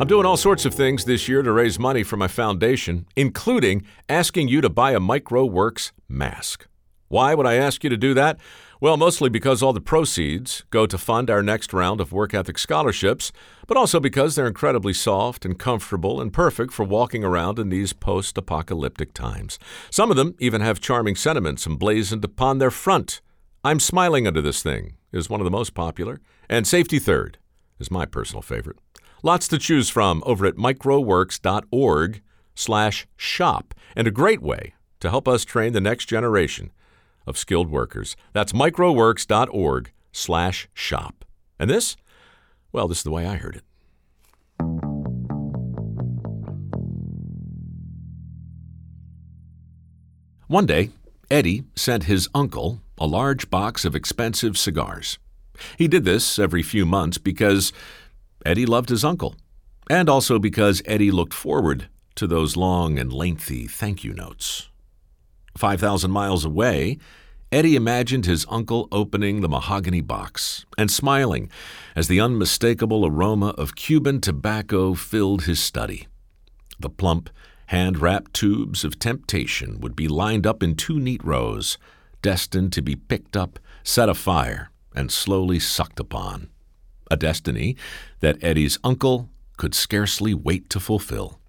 I'm doing all sorts of things this year to raise money for my foundation, including asking you to buy a mikeroweWORKS mask. Why would I ask you to do that? Well, mostly because all the proceeds go to fund our next round of work ethic scholarships, but also because they're incredibly soft and comfortable and perfect for walking around in these post apocalyptic times. Some of them even have charming sentiments emblazoned upon their front. I'm smiling under this thing is one of the most popular, and Safety Third is my personal favorite. Lots to choose from over at mikeroweworks.org slash shop, and a great way to help us train the next generation of skilled workers. That's mikeroweworks.org slash shop. And this? Well, this is the way I heard it. One day, Eddie sent his uncle a large box of expensive cigars. He did this every few months because Eddie loved his uncle, and also because Eddie looked forward to those long and lengthy thank you notes. 5,000 miles away, Eddie imagined his uncle opening the mahogany box and smiling as the unmistakable aroma of Cuban tobacco filled his study. The plump, hand wrapped tubes of temptation would be lined up in two neat rows, destined to be picked up, set afire, and slowly sucked upon. A destiny that Eddie's uncle could scarcely wait to fulfill.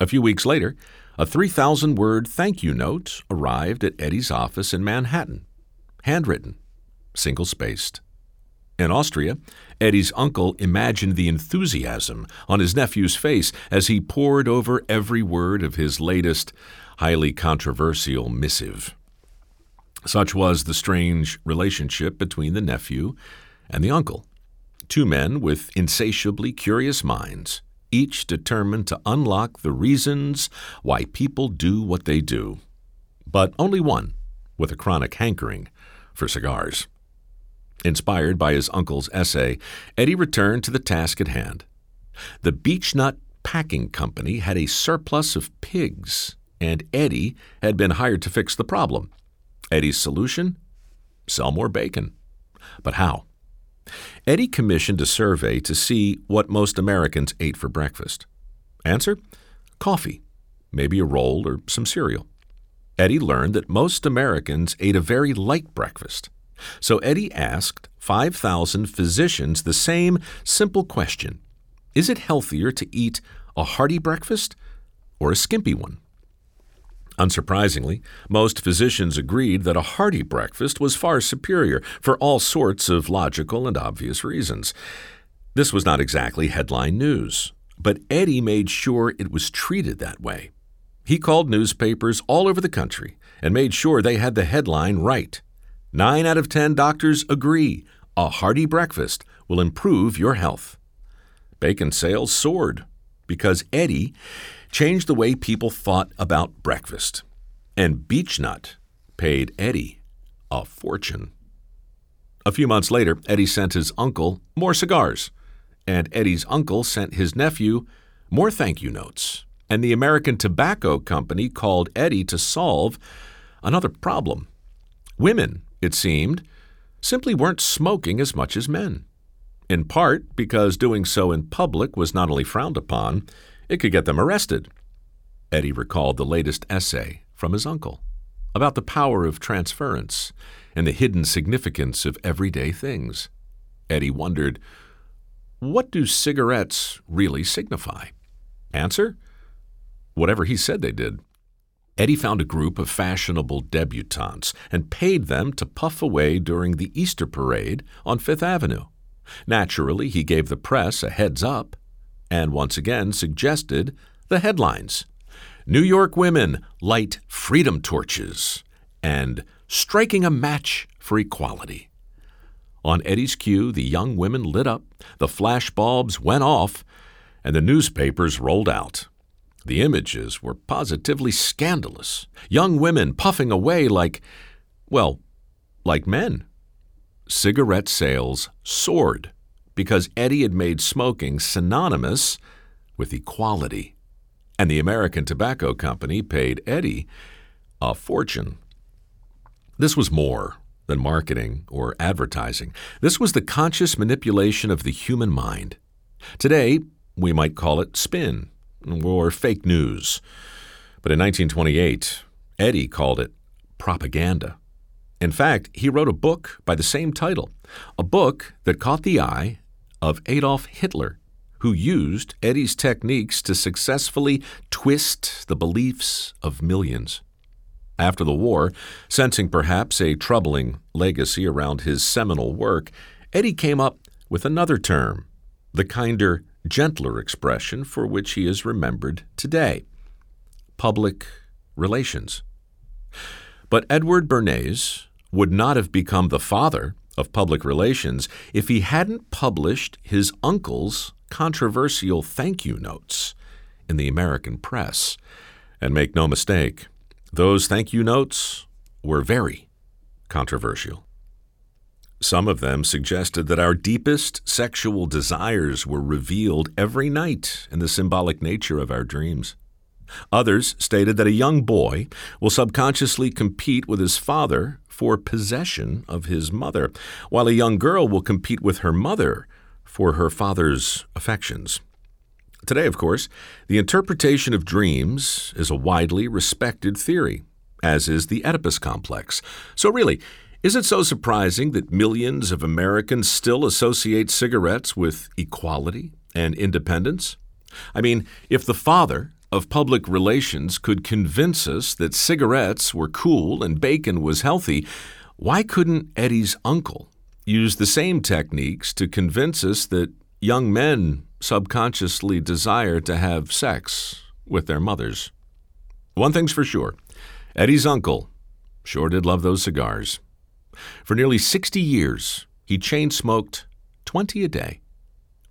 A few weeks later, a 3,000 word thank you note arrived at Eddie's office in Manhattan, handwritten, single spaced. In Austria, Eddie's uncle imagined the enthusiasm on his nephew's face as he pored over every word of his latest, highly controversial missive. Such was the strange relationship between the nephew and the uncle, two men with insatiably curious minds each determined to unlock the reasons why people do what they do, but only one with a chronic hankering for cigars. Inspired by his uncle's essay, Eddie returned to the task at hand. The Beechnut Packing Company had a surplus of pigs, and Eddie had been hired to fix the problem. Eddie's solution? Sell more bacon. But how? Eddie commissioned a survey to see what most Americans ate for breakfast. Answer coffee, maybe a roll or some cereal. Eddie learned that most Americans ate a very light breakfast. So Eddie asked 5,000 physicians the same simple question Is it healthier to eat a hearty breakfast or a skimpy one? Unsurprisingly, most physicians agreed that a hearty breakfast was far superior for all sorts of logical and obvious reasons. This was not exactly headline news, but Eddie made sure it was treated that way. He called newspapers all over the country and made sure they had the headline right. Nine out of ten doctors agree a hearty breakfast will improve your health. Bacon sales soared because Eddie changed the way people thought about breakfast. And Beechnut paid Eddie a fortune. A few months later, Eddie sent his uncle more cigars, and Eddie's uncle sent his nephew more thank you notes. And the American Tobacco Company called Eddie to solve another problem. Women, it seemed, simply weren't smoking as much as men. In part because doing so in public was not only frowned upon, it could get them arrested. Eddie recalled the latest essay from his uncle about the power of transference and the hidden significance of everyday things. Eddie wondered, what do cigarettes really signify? Answer? Whatever he said they did. Eddie found a group of fashionable debutantes and paid them to puff away during the Easter parade on Fifth Avenue. Naturally, he gave the press a heads up and once again suggested the headlines New York women light freedom torches and striking a match for equality. On Eddie's cue, the young women lit up, the flash bulbs went off, and the newspapers rolled out. The images were positively scandalous. Young women puffing away like, well, like men. Cigarette sales soared because Eddie had made smoking synonymous with equality. And the American Tobacco Company paid Eddie a fortune. This was more than marketing or advertising. This was the conscious manipulation of the human mind. Today, we might call it spin or fake news. But in 1928, Eddie called it propaganda. In fact, he wrote a book by the same title, a book that caught the eye of Adolf Hitler, who used Eddie's techniques to successfully twist the beliefs of millions. After the war, sensing perhaps a troubling legacy around his seminal work, Eddie came up with another term, the kinder, gentler expression for which he is remembered today public relations. But Edward Bernays would not have become the father of public relations if he hadn't published his uncle's controversial thank you notes in the American press. And make no mistake, those thank you notes were very controversial. Some of them suggested that our deepest sexual desires were revealed every night in the symbolic nature of our dreams. Others stated that a young boy will subconsciously compete with his father for possession of his mother, while a young girl will compete with her mother for her father's affections. Today, of course, the interpretation of dreams is a widely respected theory, as is the Oedipus complex. So, really, is it so surprising that millions of Americans still associate cigarettes with equality and independence? I mean, if the father of public relations could convince us that cigarettes were cool and bacon was healthy, why couldn't Eddie's uncle use the same techniques to convince us that young men subconsciously desire to have sex with their mothers? One thing's for sure Eddie's uncle sure did love those cigars. For nearly 60 years, he chain smoked 20 a day,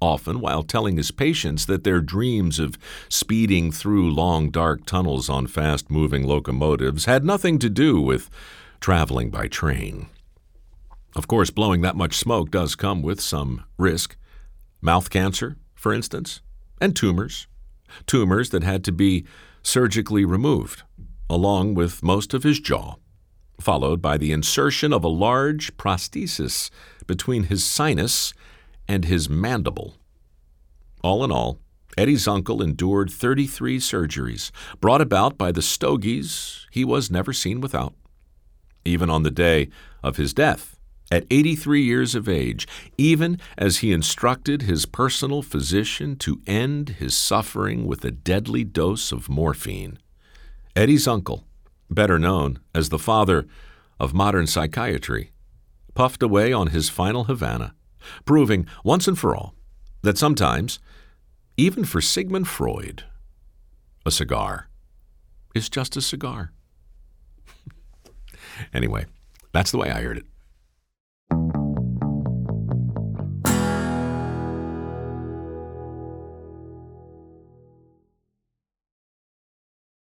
often while telling his patients that their dreams of speeding through long dark tunnels on fast moving locomotives had nothing to do with traveling by train. Of course, blowing that much smoke does come with some risk mouth cancer, for instance, and tumors, tumors that had to be surgically removed, along with most of his jaw followed by the insertion of a large prosthesis between his sinus and his mandible. All in all, Eddie's uncle endured 33 surgeries, brought about by the stogies he was never seen without. Even on the day of his death, at 83 years of age, even as he instructed his personal physician to end his suffering with a deadly dose of morphine, Eddie's uncle, better known as the father of modern psychiatry, puffed away on his final Havana, proving once and for all that sometimes, even for Sigmund Freud, a cigar is just a cigar. anyway, that's the way I heard it.